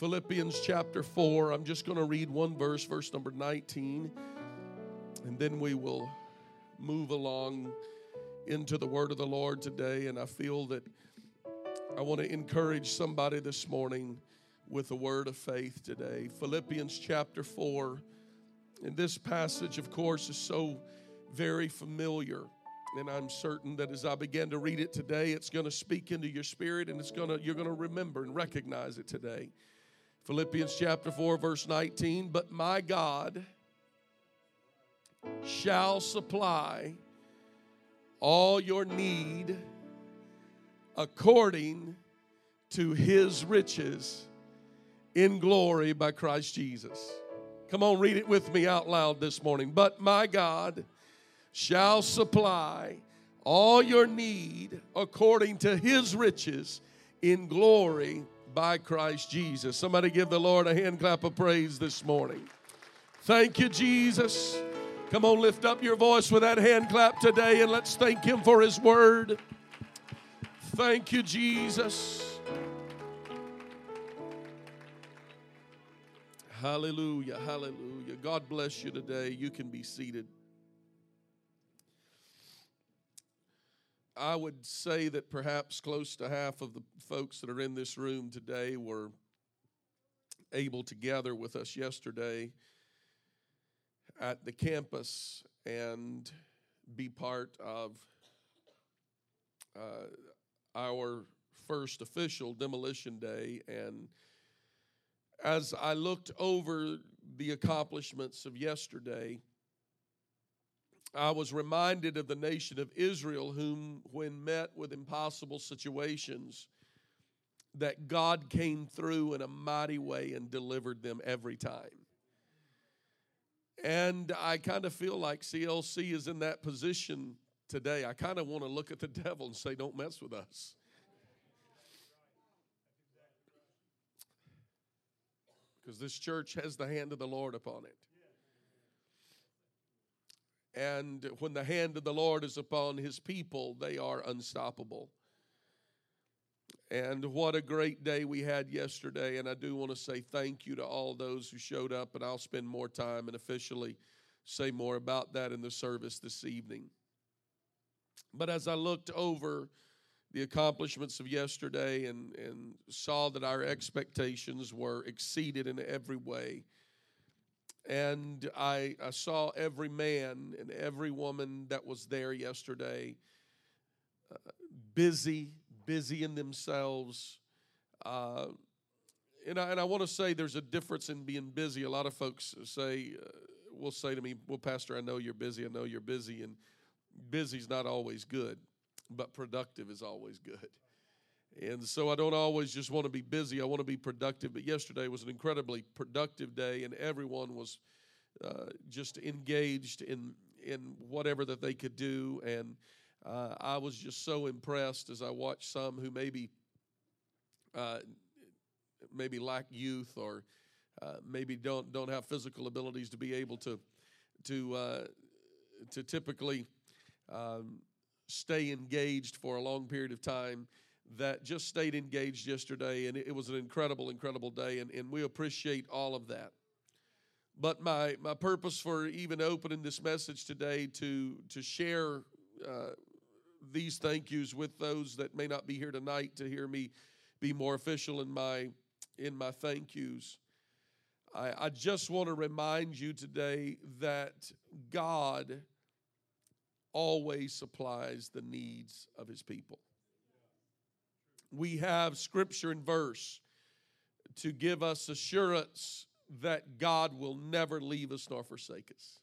Philippians chapter 4. I'm just going to read one verse, verse number 19, and then we will move along into the word of the Lord today. And I feel that I want to encourage somebody this morning with a word of faith today. Philippians chapter 4. And this passage, of course, is so very familiar. And I'm certain that as I begin to read it today, it's going to speak into your spirit and it's going to you're going to remember and recognize it today. Philippians chapter 4, verse 19. But my God shall supply all your need according to his riches in glory by Christ Jesus. Come on, read it with me out loud this morning. But my God shall supply all your need according to his riches in glory by Christ Jesus. Somebody give the Lord a hand clap of praise this morning. Thank you, Jesus. Come on, lift up your voice with that hand clap today and let's thank Him for His word. Thank you, Jesus. Hallelujah, hallelujah. God bless you today. You can be seated. I would say that perhaps close to half of the folks that are in this room today were able to gather with us yesterday at the campus and be part of uh, our first official demolition day. And as I looked over the accomplishments of yesterday, I was reminded of the nation of Israel, whom, when met with impossible situations, that God came through in a mighty way and delivered them every time. And I kind of feel like CLC is in that position today. I kind of want to look at the devil and say, Don't mess with us. Because this church has the hand of the Lord upon it. And when the hand of the Lord is upon his people, they are unstoppable. And what a great day we had yesterday. And I do want to say thank you to all those who showed up, and I'll spend more time and officially say more about that in the service this evening. But as I looked over the accomplishments of yesterday and, and saw that our expectations were exceeded in every way, and I, I saw every man and every woman that was there yesterday uh, busy, busy in themselves. Uh, and I, and I want to say there's a difference in being busy. A lot of folks say, uh, will say to me, Well, Pastor, I know you're busy. I know you're busy. And busy's not always good, but productive is always good. And so I don't always just want to be busy, I want to be productive. But yesterday was an incredibly productive day, and everyone was uh, just engaged in, in whatever that they could do. And uh, I was just so impressed as I watched some who maybe uh, maybe lack youth or uh, maybe don't don't have physical abilities to be able to to uh, to typically um, stay engaged for a long period of time that just stayed engaged yesterday, and it, was an incredible, incredible day, and, and we appreciate all of that. But my, my purpose for even opening this message today to, to share uh, these thank yous with those that may not be here tonight to hear me be more official in my in my thank yous. I, I just want to remind you today that God always supplies the needs of his people we have scripture and verse to give us assurance that God will never leave us nor forsake us.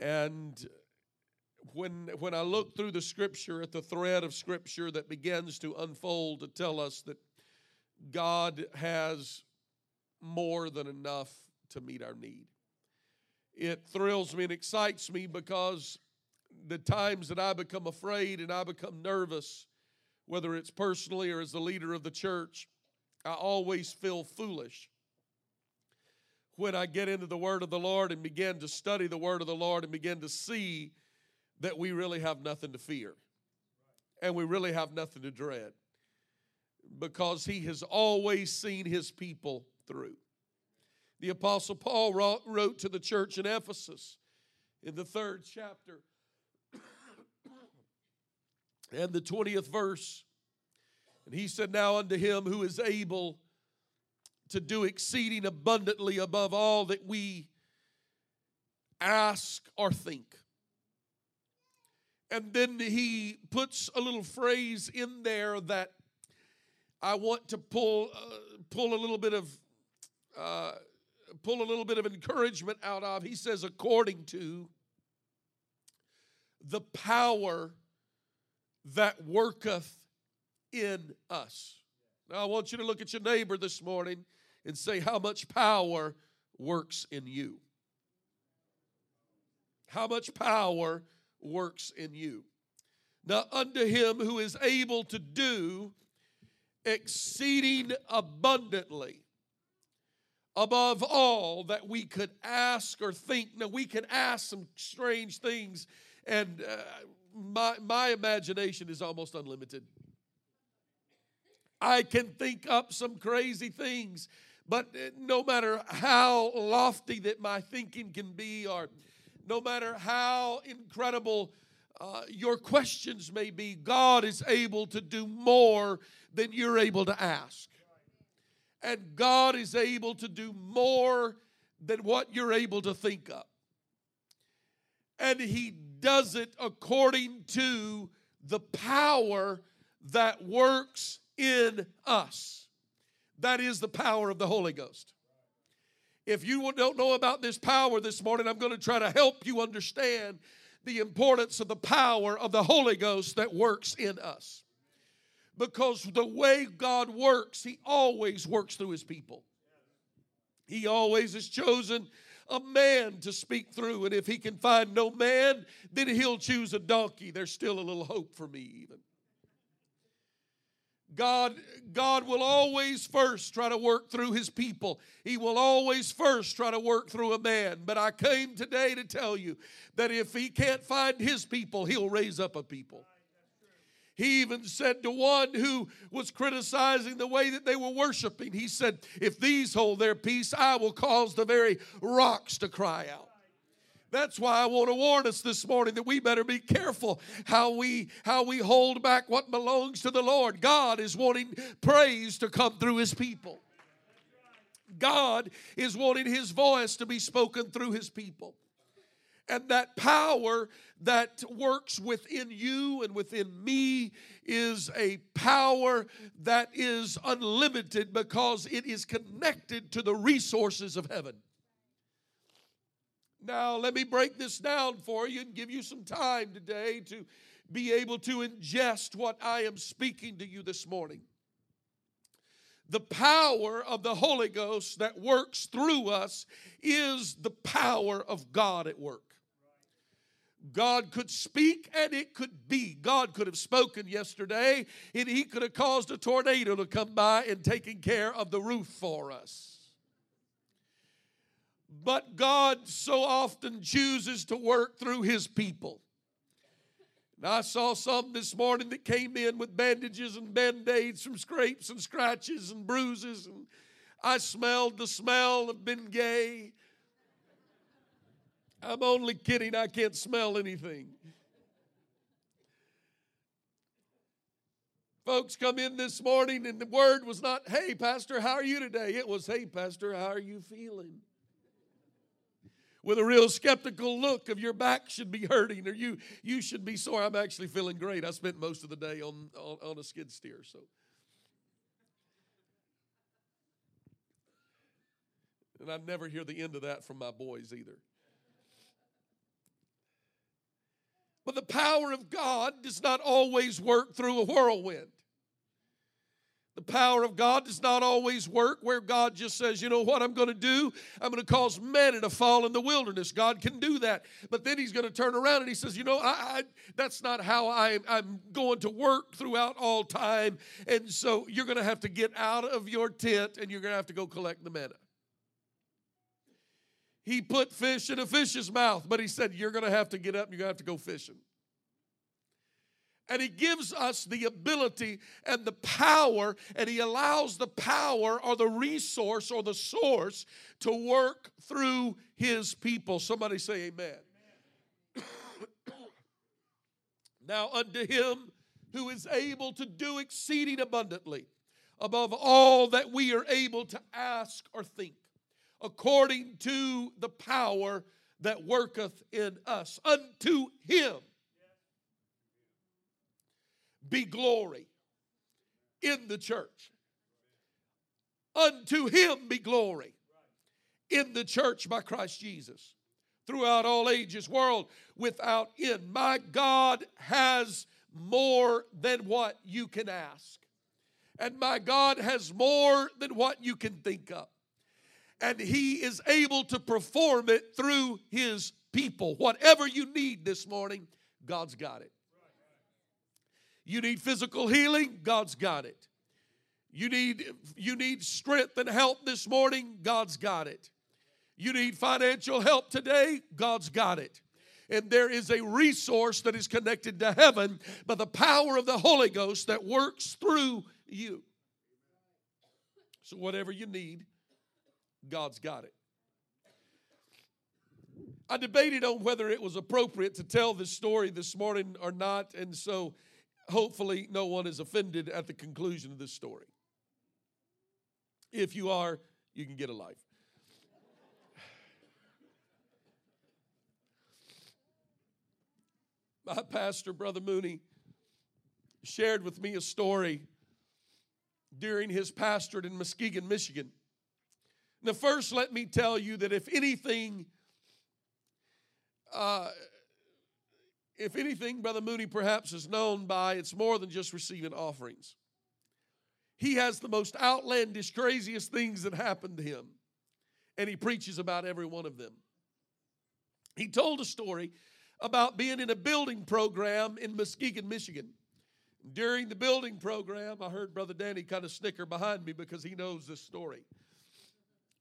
And when, when I look through the scripture at the thread of scripture that begins to unfold to tell us that God has more than enough to meet our need, it thrills me and excites me because the times that I become afraid and I become nervous whether it's personally or as the leader of the church, I always feel foolish when I get into the Word of the Lord and begin to study the Word of the Lord and begin to see that we really have nothing to fear and we really have nothing to dread. because he has always seen his people through. The Apostle Paul wrote to the church in Ephesus in the third chapter and the 20th verse. And he said, Now unto him who is able to do exceeding abundantly above all that we ask or think. And then he puts a little phrase in there that I want to pull uh, pull a little bit of uh, pull a little bit of encouragement out of. He says, according to the power that worketh in us. Now, I want you to look at your neighbor this morning and say, How much power works in you? How much power works in you? Now, unto him who is able to do exceeding abundantly above all that we could ask or think. Now, we can ask some strange things, and uh, my, my imagination is almost unlimited. I can think up some crazy things, but uh, no matter how lofty that my thinking can be, or no matter how incredible uh, your questions may be, God is able to do more than you're able to ask. And God is able to do more than what you're able to think of. And He does it according to the power that works in us. That is the power of the Holy Ghost. If you don't know about this power this morning, I'm going to try to help you understand the importance of the power of the Holy Ghost that works in us because the way God works, He always works through His people. He always has chosen a man to speak through, and if He can find no man, then He'll choose a donkey. There's still a little hope for me, even. God, God will always first try to work through his people. He will always first try to work through a man. But I came today to tell you that if he can't find his people, he'll raise up a people. He even said to one who was criticizing the way that they were worshiping, He said, If these hold their peace, I will cause the very rocks to cry out. That's why I want to warn us this morning that we better be careful how we how we hold back what belongs to the Lord. God is wanting praise to come through his people. God is wanting his voice to be spoken through his people. And that power that works within you and within me is a power that is unlimited because it is connected to the resources of heaven. Now, let me break this down for you and give you some time today to be able to ingest what I am speaking to you this morning. The power of the Holy Ghost that works through us is the power of God at work. God could speak and it could be. God could have spoken yesterday and He could have caused a tornado to come by and taken care of the roof for us. But God so often chooses to work through His people. And I saw some this morning that came in with bandages and band aids from scrapes and scratches and bruises. And I smelled the smell of Bengay I'm only kidding. I can't smell anything. Folks come in this morning and the word was not, hey, Pastor, how are you today? It was, hey, Pastor, how are you feeling? With a real skeptical look of your back should be hurting or you you should be sore. I'm actually feeling great. I spent most of the day on, on, on a skid steer, so. And I never hear the end of that from my boys either. But the power of God does not always work through a whirlwind. The power of God does not always work where God just says, you know what I'm going to do? I'm going to cause manna to fall in the wilderness. God can do that. But then he's going to turn around and he says, you know, I, I, that's not how I, I'm going to work throughout all time. And so you're going to have to get out of your tent and you're going to have to go collect the manna. He put fish in a fish's mouth, but he said, You're going to have to get up and you're going to have to go fishing. And he gives us the ability and the power, and he allows the power or the resource or the source to work through his people. Somebody say, Amen. now, unto him who is able to do exceeding abundantly above all that we are able to ask or think, according to the power that worketh in us. Unto him be glory in the church. Unto him be glory in the church by Christ Jesus throughout all ages, world without end. My God has more than what you can ask. And my God has more than what you can think of. And He is able to perform it through His people. Whatever you need this morning, God's got it. You need physical healing, God's got it. You need, you need strength and help this morning, God's got it. You need financial help today, God's got it. And there is a resource that is connected to heaven by the power of the Holy Ghost that works through you. So, whatever you need, God's got it. I debated on whether it was appropriate to tell this story this morning or not, and so hopefully no one is offended at the conclusion of this story. If you are, you can get a life. My pastor, Brother Mooney, shared with me a story during his pastorate in Muskegon, Michigan. Now, first, let me tell you that if anything, uh, if anything, Brother Mooney perhaps is known by, it's more than just receiving offerings. He has the most outlandish, craziest things that happen to him, and he preaches about every one of them. He told a story about being in a building program in Muskegon, Michigan. During the building program, I heard Brother Danny kind of snicker behind me because he knows this story.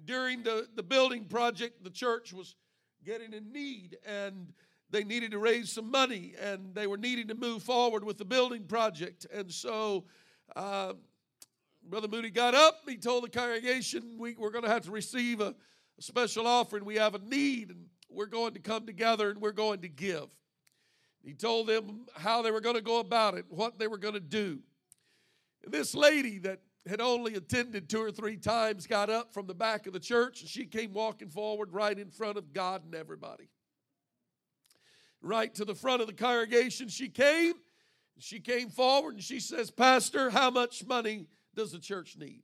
During the, the building project, the church was getting in need, and they needed to raise some money and they were needing to move forward with the building project. And so uh, Brother Moody got up. He told the congregation, we, We're going to have to receive a, a special offering. We have a need, and we're going to come together and we're going to give. He told them how they were going to go about it, what they were going to do. And this lady that had only attended two or three times got up from the back of the church and she came walking forward right in front of God and everybody right to the front of the congregation. She came. She came forward and she says, Pastor, how much money does the church need?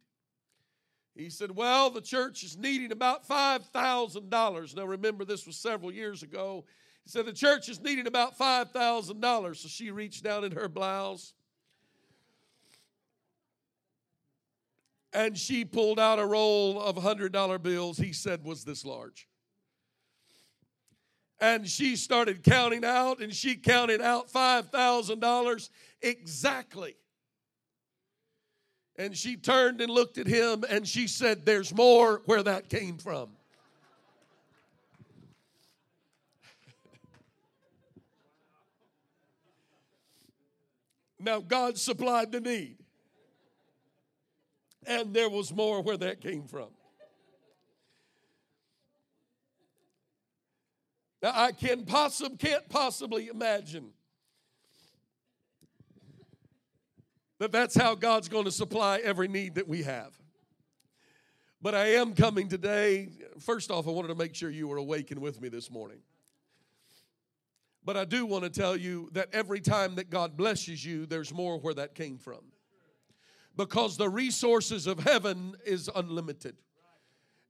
He said, Well, the church is needing about $5,000. Now, remember, this was several years ago. He said, The church is needing about $5,000. So she reached down in her blouse and she pulled out a roll of $100 bills he said was this large and she started counting out, and she counted out $5,000 exactly. And she turned and looked at him and she said, There's more where that came from. now, God supplied the need, and there was more where that came from. Now, I can possib, can't possibly imagine that that's how God's going to supply every need that we have. But I am coming today. First off, I wanted to make sure you were awakened with me this morning. But I do want to tell you that every time that God blesses you, there's more where that came from. Because the resources of heaven is unlimited.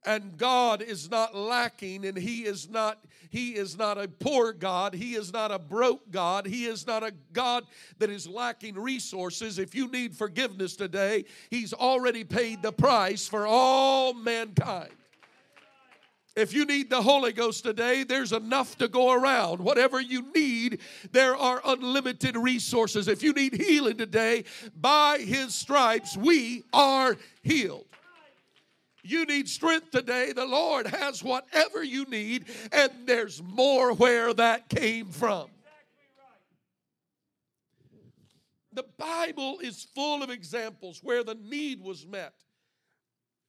And God is not lacking and he is not he is not a poor God. He is not a broke God. He is not a God that is lacking resources. If you need forgiveness today he's already paid the price for all mankind if you need the Holy Ghost today, there's enough to go around. Whatever you need, there are unlimited resources. If you need healing today, by His stripes, we are healed. You need strength today. The Lord has whatever you need, and there's more where that came from. the Bible is full of examples where the need was met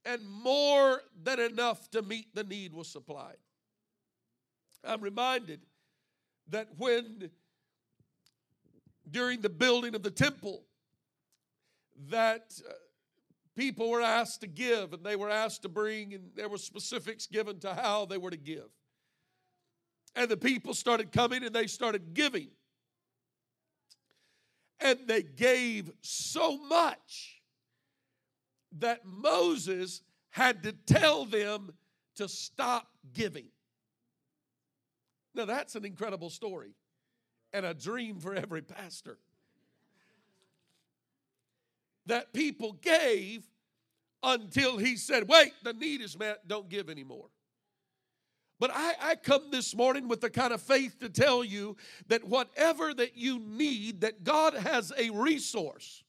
and more than enough to meet the need was supplied. I'm reminded that when during the building of the temple that uh, people were asked to give and they were asked to bring and there were specifics given to how they were to give and the people started coming and they started giving and they gave so much that Moses had to tell them to stop giving. Now, that's an incredible story and a dream for every pastor. That people gave until he said, Wait, the need is met, don't give anymore. But I, I, come this morning with the kind of faith to tell you that whatever that you need, that God has a resource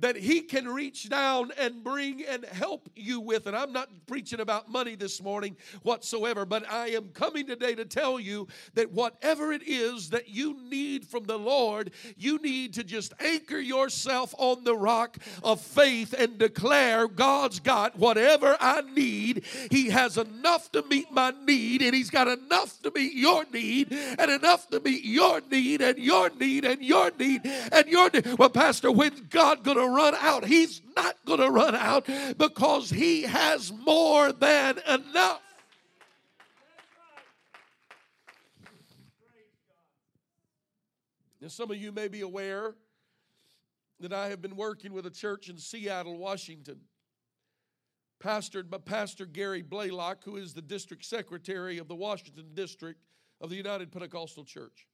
that he can reach down and bring and help you with. And I'm not preaching about money this morning whatsoever, but I am coming today to tell you that whatever it is that you need from the Lord, you need to just anchor yourself on the rock of faith and declare God's got whatever I need. He has enough to meet my need, and He's got enough to meet your need, and enough to meet your need, and your need, and your need, and your need. Well, Pastor, when's God gonna run out. He's not going to run out because He has more than enough. Now, some of you may be aware that I have been working with a church in Seattle, Washington, pastored by Pastor Gary Blaylock, who is the district secretary of the Washington district of the United Pentecostal Church.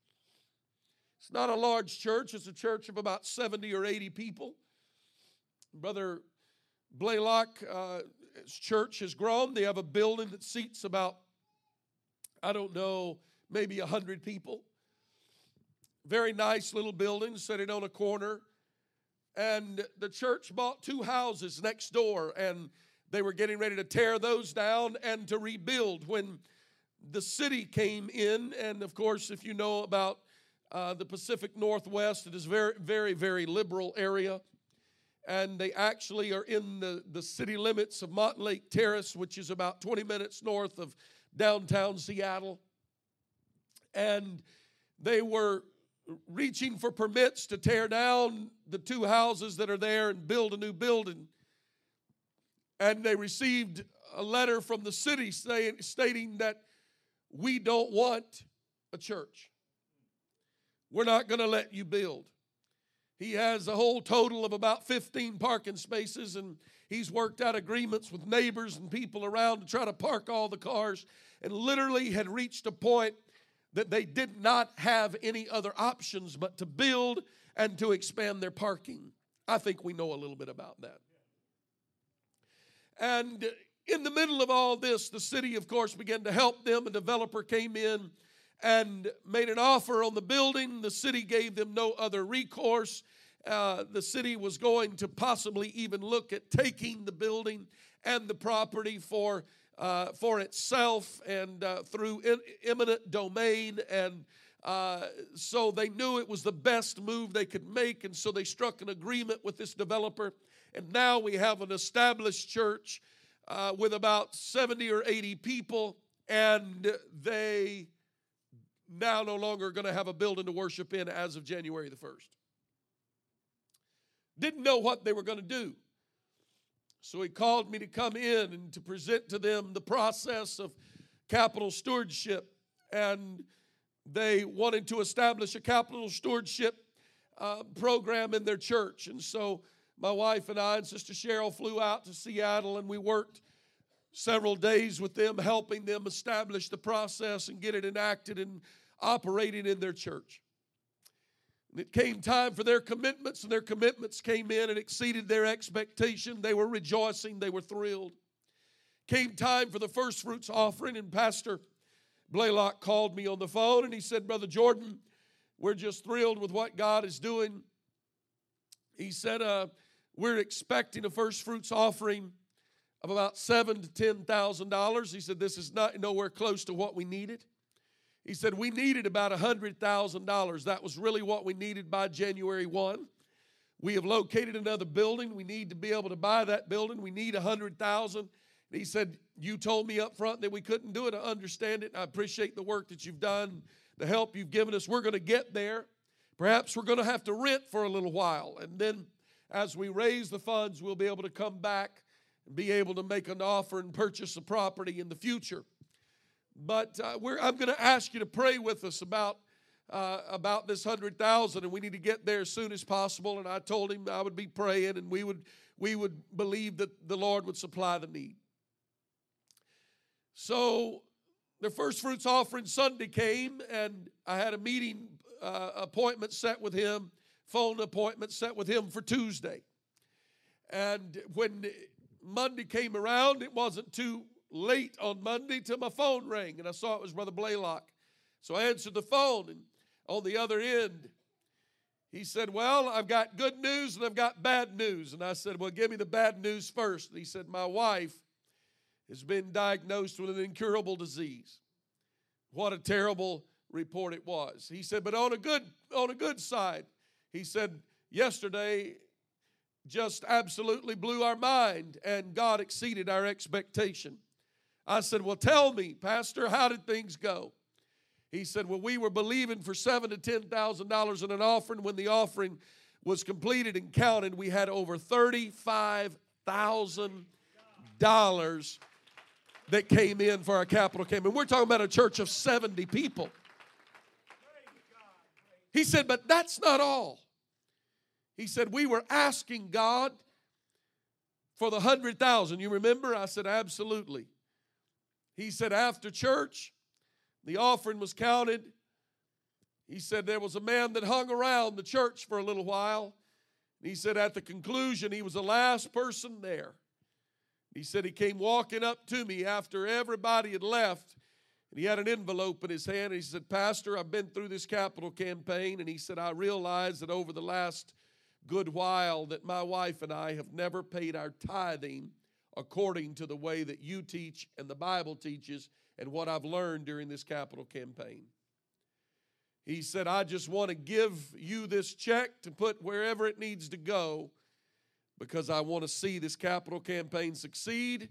It's not a large church, it's a church of about 70 or 80 people. Brother Blaylock, uh, church has grown. They have a building that seats about, I don't know, maybe 100 people. Very nice little building sitting on a corner. And the church bought two houses next door, and they were getting ready to tear those down and to rebuild when the city came in. And of course, if you know about uh, the Pacific Northwest, it is very, very, very liberal area and they actually are in the, the city limits of Mountlake Terrace, which is about 20 minutes north of downtown Seattle. And they were reaching for permits to tear down the two houses that are there and build a new building. And they received a letter from the city saying, stating that we don't want a church. We're not going to let you build. He has a whole total of about 15 parking spaces, and he's worked out agreements with neighbors and people around to try to park all the cars, and literally had reached a point that they did not have any other options but to build and to expand their parking. I think we know a little bit about that. And in the middle of all this, the city, of course, began to help them. A developer came in and made an offer on the building. The city gave them no other recourse. Uh, the city was going to possibly even look at taking the building and the property for uh, for itself and uh, through in, eminent domain and uh, so they knew it was the best move they could make and so they struck an agreement with this developer and now we have an established church uh, with about 70 or 80 people and they now no longer going to have a building to worship in as of January the 1st. Didn't know what they were going to do. So he called me to come in and to present to them the process of capital stewardship. And they wanted to establish a capital stewardship uh, program in their church. And so my wife and I and Sister Cheryl flew out to Seattle and we worked several days with them, helping them establish the process and get it enacted and operating in their church. And it came time for their commitments, and their commitments came in and exceeded their expectation. They were rejoicing, they were thrilled. Came time for the first fruits offering, and Pastor Blaylock called me on the phone and he said, Brother Jordan, we're just thrilled with what God is doing. He said, uh, We're expecting a first fruits offering of about seven to ten thousand dollars. He said, This is not nowhere close to what we needed. He said, We needed about $100,000. That was really what we needed by January 1. We have located another building. We need to be able to buy that building. We need a hundred thousand. He said, You told me up front that we couldn't do it. I understand it. I appreciate the work that you've done, the help you've given us. We're going to get there. Perhaps we're going to have to rent for a little while. And then as we raise the funds, we'll be able to come back and be able to make an offer and purchase a property in the future. But uh, I'm going to ask you to pray with us about uh, about this hundred thousand, and we need to get there as soon as possible. And I told him I would be praying, and we would we would believe that the Lord would supply the need. So the first fruits offering Sunday came, and I had a meeting uh, appointment set with him, phone appointment set with him for Tuesday. And when Monday came around, it wasn't too late on Monday till my phone rang, and I saw it was Brother Blaylock. So I answered the phone, and on the other end, he said, Well, I've got good news and I've got bad news. And I said, Well, give me the bad news first. And he said, My wife has been diagnosed with an incurable disease. What a terrible report it was. He said, but on a good on a good side, he said, yesterday just absolutely blew our mind and God exceeded our expectation. I said, Well, tell me, Pastor, how did things go? He said, Well, we were believing for seven to ten thousand dollars in an offering. When the offering was completed and counted, we had over thirty-five thousand dollars that came in for our capital campaign. We're talking about a church of 70 people. He said, but that's not all. He said, we were asking God for the hundred thousand. You remember? I said, absolutely. He said, after church, the offering was counted. He said, there was a man that hung around the church for a little while. He said, at the conclusion, he was the last person there. He said he came walking up to me after everybody had left, and he had an envelope in his hand. And he said, Pastor, I've been through this capital campaign, and he said, I realized that over the last good while that my wife and I have never paid our tithing according to the way that you teach and the Bible teaches and what I've learned during this capital campaign. He said, I just want to give you this check to put wherever it needs to go because I want to see this capital campaign succeed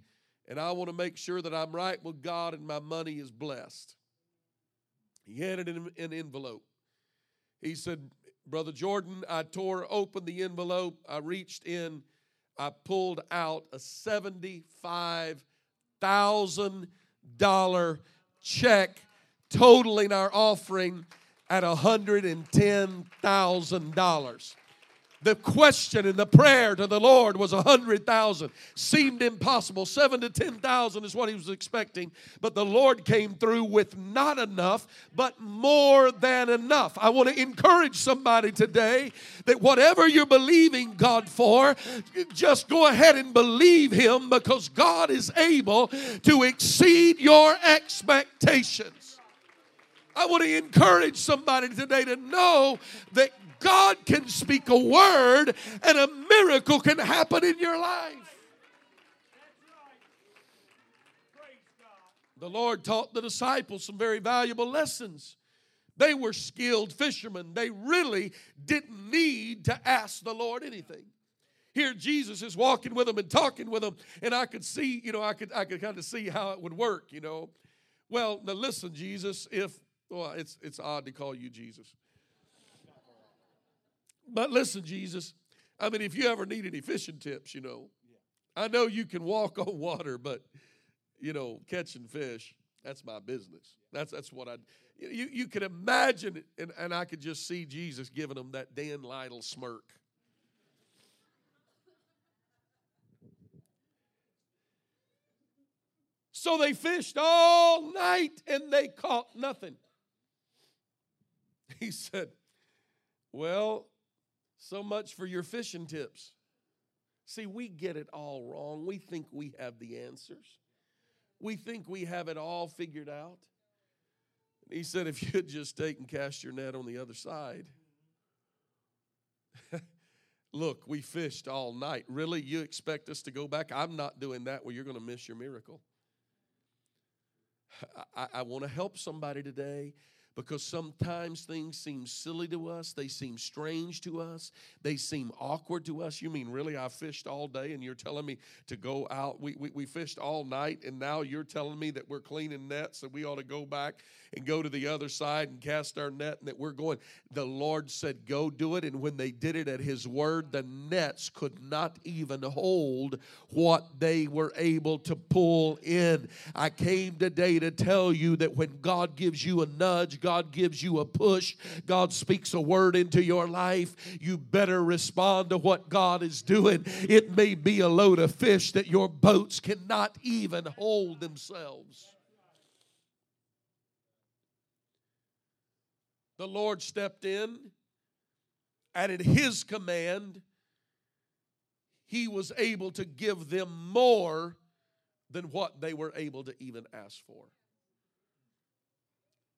and I want to make sure that I'm right with God and my money is blessed. He handed him an envelope. He said, Brother Jordan, I tore open the envelope. I reached in, I pulled out a $75,000 check totaling our offering at $110,000 the question and the prayer to the Lord was a hundred thousand. Seemed impossible. Seven to ten thousand is what he was expecting. But the Lord came through with not enough, but more than enough. I want to encourage somebody today that whatever you're believing God for, just go ahead and believe Him because God is able to exceed your expectations. I want to encourage somebody today to know that God can speak a word and a miracle can happen in your life. The Lord taught the disciples some very valuable lessons. They were skilled fishermen. They really didn't need to ask the Lord anything. Here Jesus is walking with them and talking with them, and I could see, you know, I could I could kind of see how it would work, you know. Well, now listen, Jesus, if well, it's it's odd to call you Jesus. But listen, Jesus, I mean, if you ever need any fishing tips, you know, I know you can walk on water, but, you know, catching fish, that's my business. That's, that's what I, you, you can imagine it, and, and I could just see Jesus giving them that Dan Lytle smirk. So they fished all night and they caught nothing. He said, Well, so much for your fishing tips. See, we get it all wrong. We think we have the answers. We think we have it all figured out. He said, if you'd just take and cast your net on the other side. Look, we fished all night. Really? You expect us to go back? I'm not doing that where you're going to miss your miracle. I, I want to help somebody today because sometimes things seem silly to us, they seem strange to us, they seem awkward to us. You mean, really, I fished all day and you're telling me to go out? We, we, we fished all night and now you're telling me that we're cleaning nets and we ought to go back and go to the other side and cast our net and that we're going. The Lord said, Go do it. And when they did it at His word, the nets could not even hold what they were able to pull in. I came today to tell you that when God gives you a nudge, God gives you a push, God speaks a word into your life, you better respond to what God is doing. It may be a load of fish that your boats cannot even hold themselves. the Lord stepped in, and at His command, He was able to give them more than what they were able to even ask for.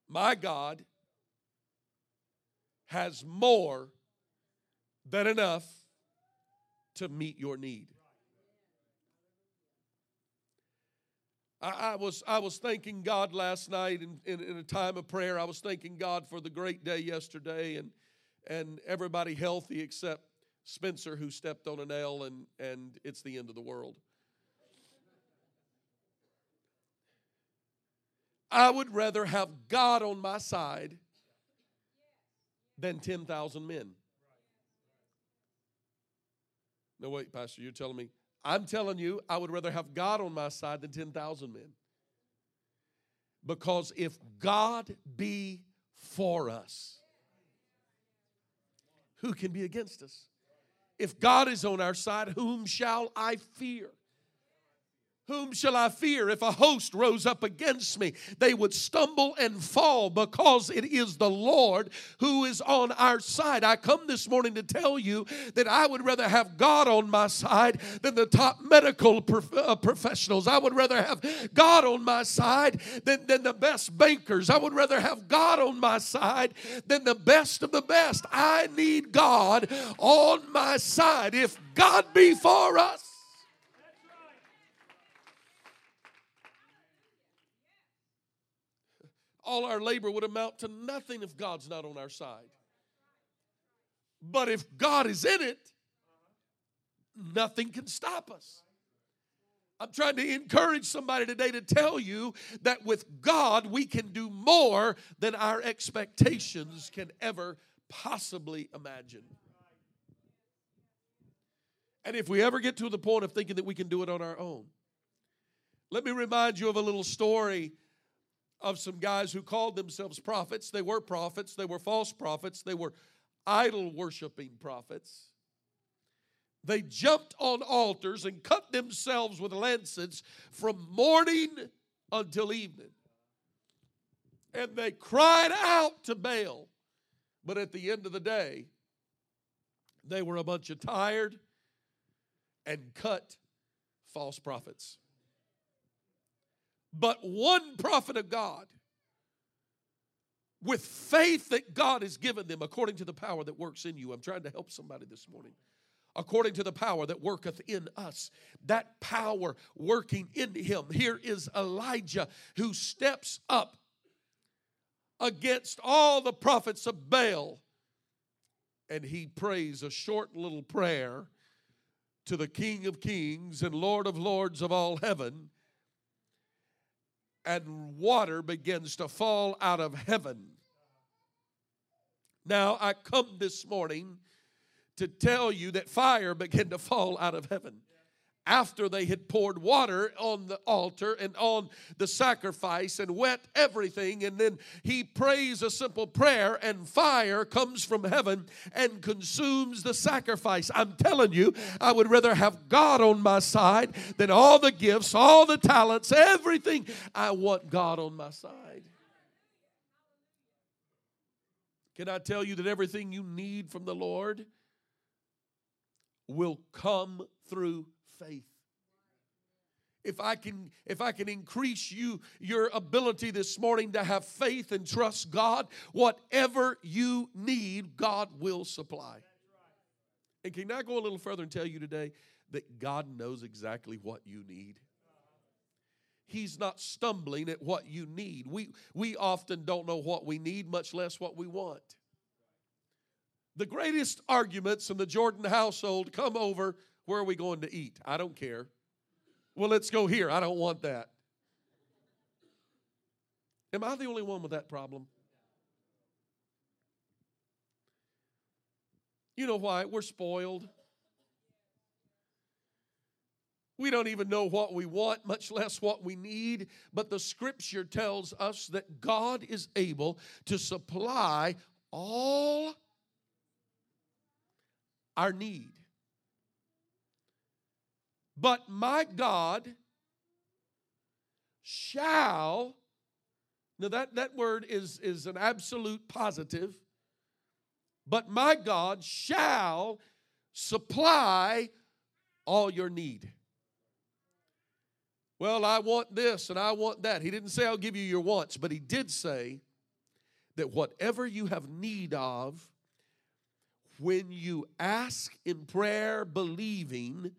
My God has more than enough to meet your need. I, I, was I was thanking God last night in, in, in, a time of prayer. I was thanking God for the great day yesterday and and everybody healthy except Spencer who stepped on a nail and and it's the end of the world. I would rather have God on my side than 10,000 men. No, wait, Pastor, you're telling me I'm telling you, I would rather have God on my side than 10,000 men. Because if God be for us, who can be against us? If God is on our side, whom shall I fear? Whom shall I fear? If a host rose up against me, they would stumble and fall because it is the Lord who is on our side. I come this morning to tell you that I would rather have God on my side than the top medical prof- uh, professionals. I would rather have God on my side than, than the best bankers. I would rather have God on my side than the best of the best. I need God on my side. If God be for us, all our labor would amount to nothing if God's not on our side. But if God is in it, nothing can stop us. I'm trying to encourage somebody today to tell you that with God, we can do more than our expectations can ever possibly imagine. And if we ever get to the point of thinking that we can do it on our own, let me remind you of a little story of some guys who called themselves prophets. They were prophets, they were false prophets, they were idol worshiping prophets. They jumped on altars and cut themselves with lances from morning until evening. And they cried out to Baal. But at the end of the day, they were a bunch of tired and cut false prophets. But one prophet of God, with faith that God has given them according to the power that works in you. I'm trying to help somebody this morning. According to the power that worketh in us, that power working in him. Here is Elijah who steps up against all the prophets of Baal and he prays a short little prayer to the King of Kings and Lord of Lords of all heaven and water begins to fall out of heaven. Now, I come this morning to tell you that fire began to fall out of heaven after they had poured water on the altar and on the sacrifice and wet everything. And then he prays a simple prayer, and fire comes from heaven and consumes the sacrifice. I'm telling you, I would rather have God on my side than all the gifts, all the talents, everything. I want God on my side. Can I tell you that everything you need from the Lord will come through faith if i can if i can increase you your ability this morning to have faith and trust god whatever you need god will supply and can i go a little further and tell you today that god knows exactly what you need He's not stumbling at what you need. We, we often don't know what we need, much less what we want. The greatest arguments in the Jordan household come over where are we going to eat? I don't care. Well, let's go here. I don't want that. Am I the only one with that problem? You know why? We're spoiled. We don't even know what we want, much less what we need. But the scripture tells us that God is able to supply all our need. But my God shall, now that, that word is, is an absolute positive, but my God shall supply all your need. Well, I want this and I want that. He didn't say, I'll give you your wants, but he did say that whatever you have need of, when you ask in prayer, believing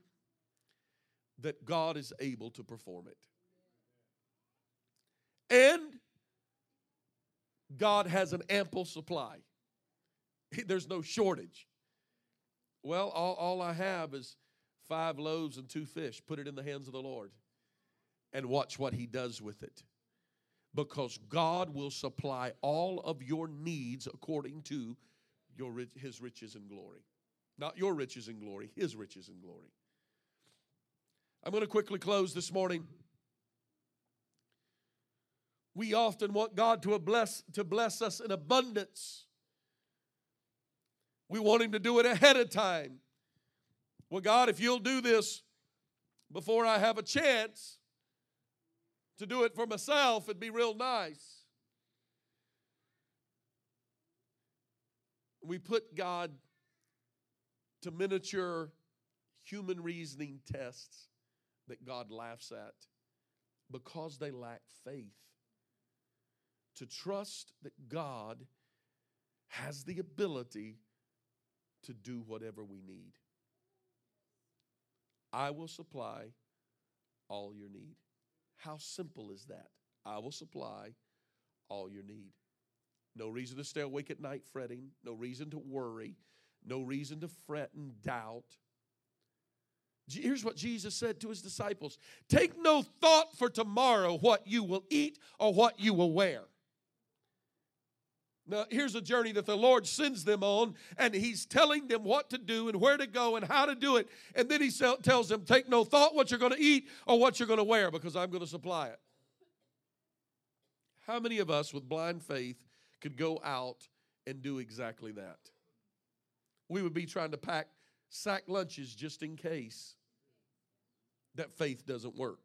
that God is able to perform it. And God has an ample supply, there's no shortage. Well, all, all I have is five loaves and two fish. Put it in the hands of the Lord and watch what He does with it. Because God will supply all of your needs according to your, His riches and glory. Not your riches and glory, His riches and glory. I'm going to quickly close this morning. We often want God to bless, to bless us in abundance. We want Him to do it ahead of time. Well, God, if you'll do this before I have a chance, to do it for myself, it'd be real nice. We put God to miniature human reasoning tests that God laughs at because they lack faith. To trust that God has the ability to do whatever we need. I will supply all your need. How simple is that? I will supply all your need. No reason to stay awake at night fretting, no reason to worry, no reason to fret and doubt. Here's what Jesus said to his disciples Take no thought for tomorrow what you will eat or what you will wear. Now, here's a journey that the Lord sends them on, and He's telling them what to do and where to go and how to do it. And then He tells them, Take no thought what you're going to eat or what you're going to wear because I'm going to supply it. How many of us with blind faith could go out and do exactly that? We would be trying to pack sack lunches just in case that faith doesn't work.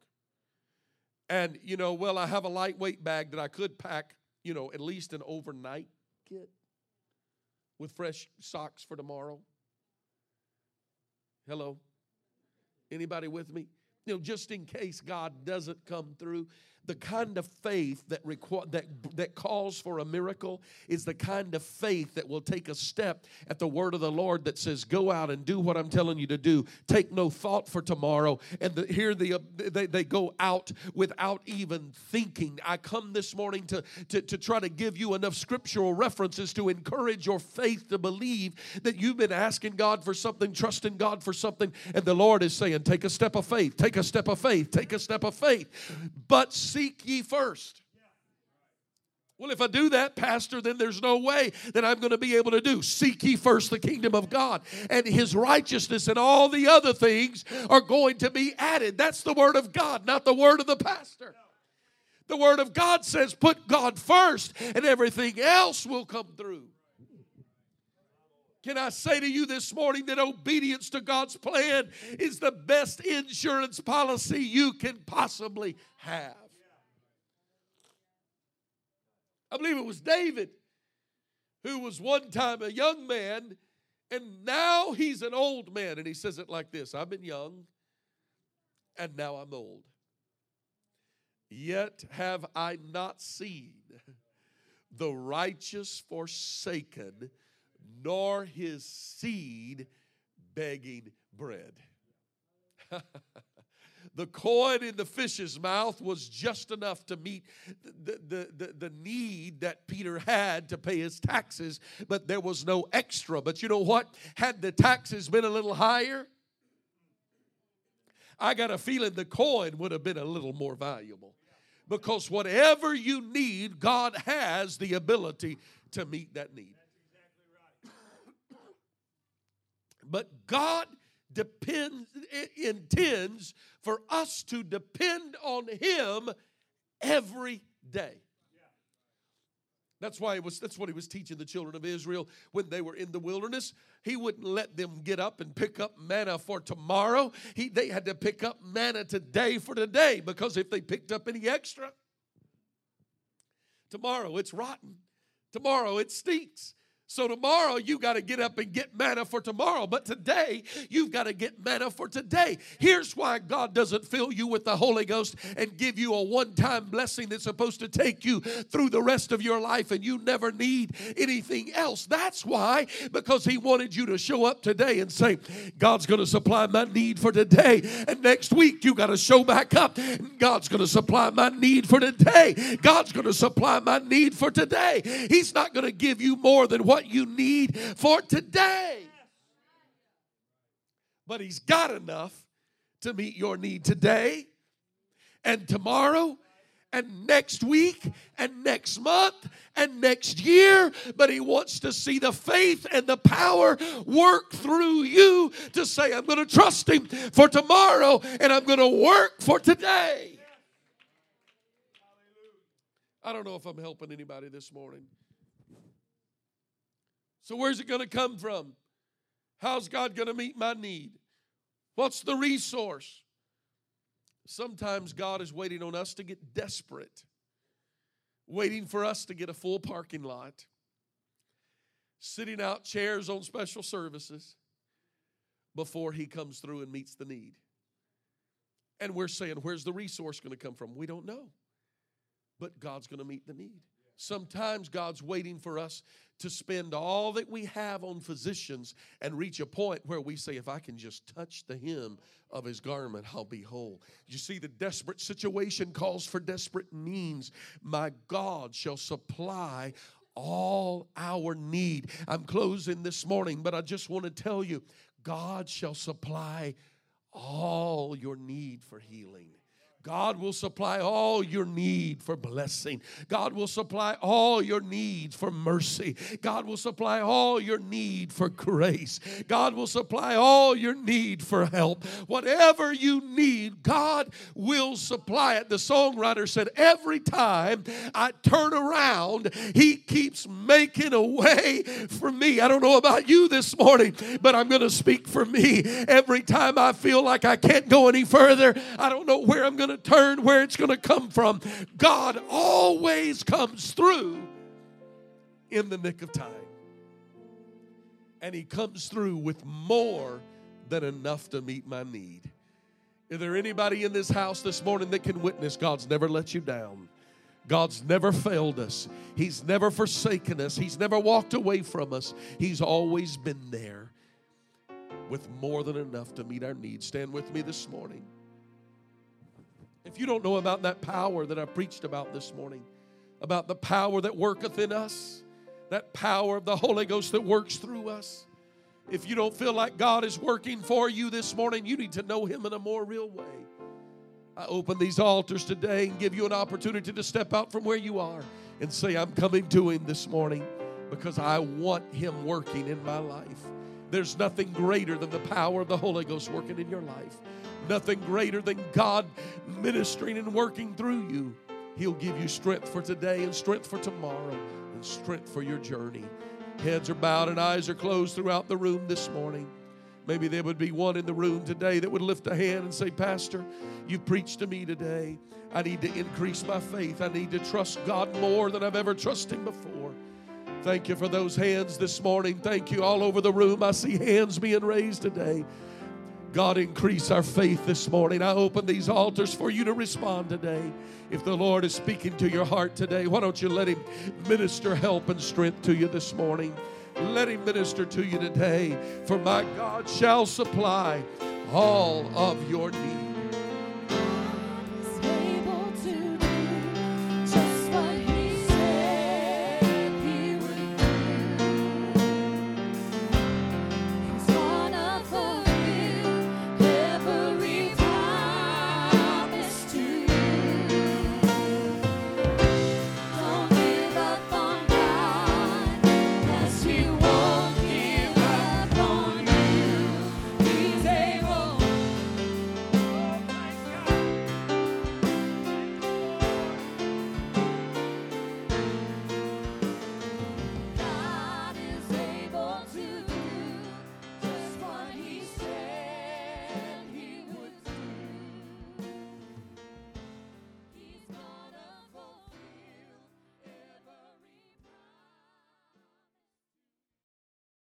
And, you know, well, I have a lightweight bag that I could pack you know, at least an overnight kit with fresh socks for tomorrow. Hello? Anybody with me? You know, just in case God doesn't come through the kind of faith that, requ- that, that calls for a miracle is the kind of faith that will take a step at the word of the Lord that says, Go out and do what I'm telling you to do. Take no thought for tomorrow. And the, here the, they, they go out without even thinking. I come this morning to, to, to try to give you enough scriptural references to encourage your faith to believe that you've been asking God for something, trusting God for something, and the Lord is saying, Take a step of faith, take a step of faith, take a step of faith. But seek ye first. Well, if I do that, Pastor, then there's no way that I'm going to be able to do. Seek ye first the kingdom of God and his righteousness, and all the other things are going to be added. That's the word of God, not the word of the pastor. The word of God says, put God first, and everything else will come through. Can I say to you this morning that obedience to God's plan is the best insurance policy you can possibly have? I believe it was David who was one time a young man and now he's an old man. And he says it like this I've been young and now I'm old. Yet have I not seen the righteous forsaken, nor his seed begging bread. The coin in the fish's mouth was just enough to meet the, the, the, the, need that Peter had to pay his taxes, but there was no extra. But you know what? Had the taxes been a little higher, I got a feeling the coin would have been a little more valuable. Because whatever you need, God has the ability to meet that need. But God depends intends for us to depend on him every day. That's why it was that's what he was teaching the children of Israel when they were in the wilderness. He wouldn't let them get up and pick up manna for tomorrow. He, they had to pick up manna today for today because if they picked up any extra, tomorrow it's rotten. Tomorrow it stinks. So tomorrow you got to get up and get manna for tomorrow, but today you've got to get manna for today. Here's why God doesn't fill you with the Holy Ghost and give you a one-time blessing that's supposed to take you through the rest of your life and you never need anything else. That's why because he wanted you to show up today and say, God's going to supply my need for today. And next week you got to show back up. God's going to supply my need for today. God's going to supply my need for today. He's not going to give you more than what what you need for today. But He's got enough to meet your need today and tomorrow and next week and next month and next year, but He wants to see the faith and the power work through you to say, I'm going to trust Him for tomorrow and I'm going to work for today. I don't know if I'm helping anybody this morning. So, where's it going to come from? How's God going to meet my need? What's the resource? Sometimes God is waiting on us to get desperate, waiting for us to get a full parking lot, sitting out chairs on special services before He comes through and meets the need. And we're saying, where's the resource going to come from? We don't know. But God's going to meet the need. Sometimes God's waiting for us to spend all that we have on physicians and reach a point where we say, if I can just touch the hem of his garment, I'll be whole. You see, the desperate situation calls for desperate means. My God shall supply all our need. I'm closing this morning, but I just want to tell you God shall supply all your need for healing. God will supply all your need for blessing. God will supply all your needs for mercy. God will supply all your need for grace. God will supply all your need for help. Whatever you need, God will supply it. The songwriter said, Every time I turn around, He keeps making a way for me. I don't know about you this morning, but I'm going to speak for me. Every time I feel like I can't go any further, I don't know where I'm going going to turn, where it's going to come from. God always comes through in the nick of time. And He comes through with more than enough to meet my need. Is there anybody in this house this morning that can witness God's never let you down? God's never failed us. He's never forsaken us. He's never walked away from us. He's always been there with more than enough to meet our needs. Stand with me this morning. If you don't know about that power that I preached about this morning, about the power that worketh in us, that power of the Holy Ghost that works through us, if you don't feel like God is working for you this morning, you need to know Him in a more real way. I open these altars today and give you an opportunity to step out from where you are and say, I'm coming to Him this morning because I want Him working in my life. There's nothing greater than the power of the Holy Ghost working in your life nothing greater than God ministering and working through you. He'll give you strength for today and strength for tomorrow and strength for your journey. Heads are bowed and eyes are closed throughout the room this morning. Maybe there would be one in the room today that would lift a hand and say, Pastor, you preached to me today. I need to increase my faith. I need to trust God more than I've ever trusted Him before. Thank you for those hands this morning. Thank you all over the room. I see hands being raised today. God, increase our faith this morning. I open these altars for you to respond today. If the Lord is speaking to your heart today, why don't you let Him minister help and strength to you this morning? Let Him minister to you today. For my God shall supply all of your needs.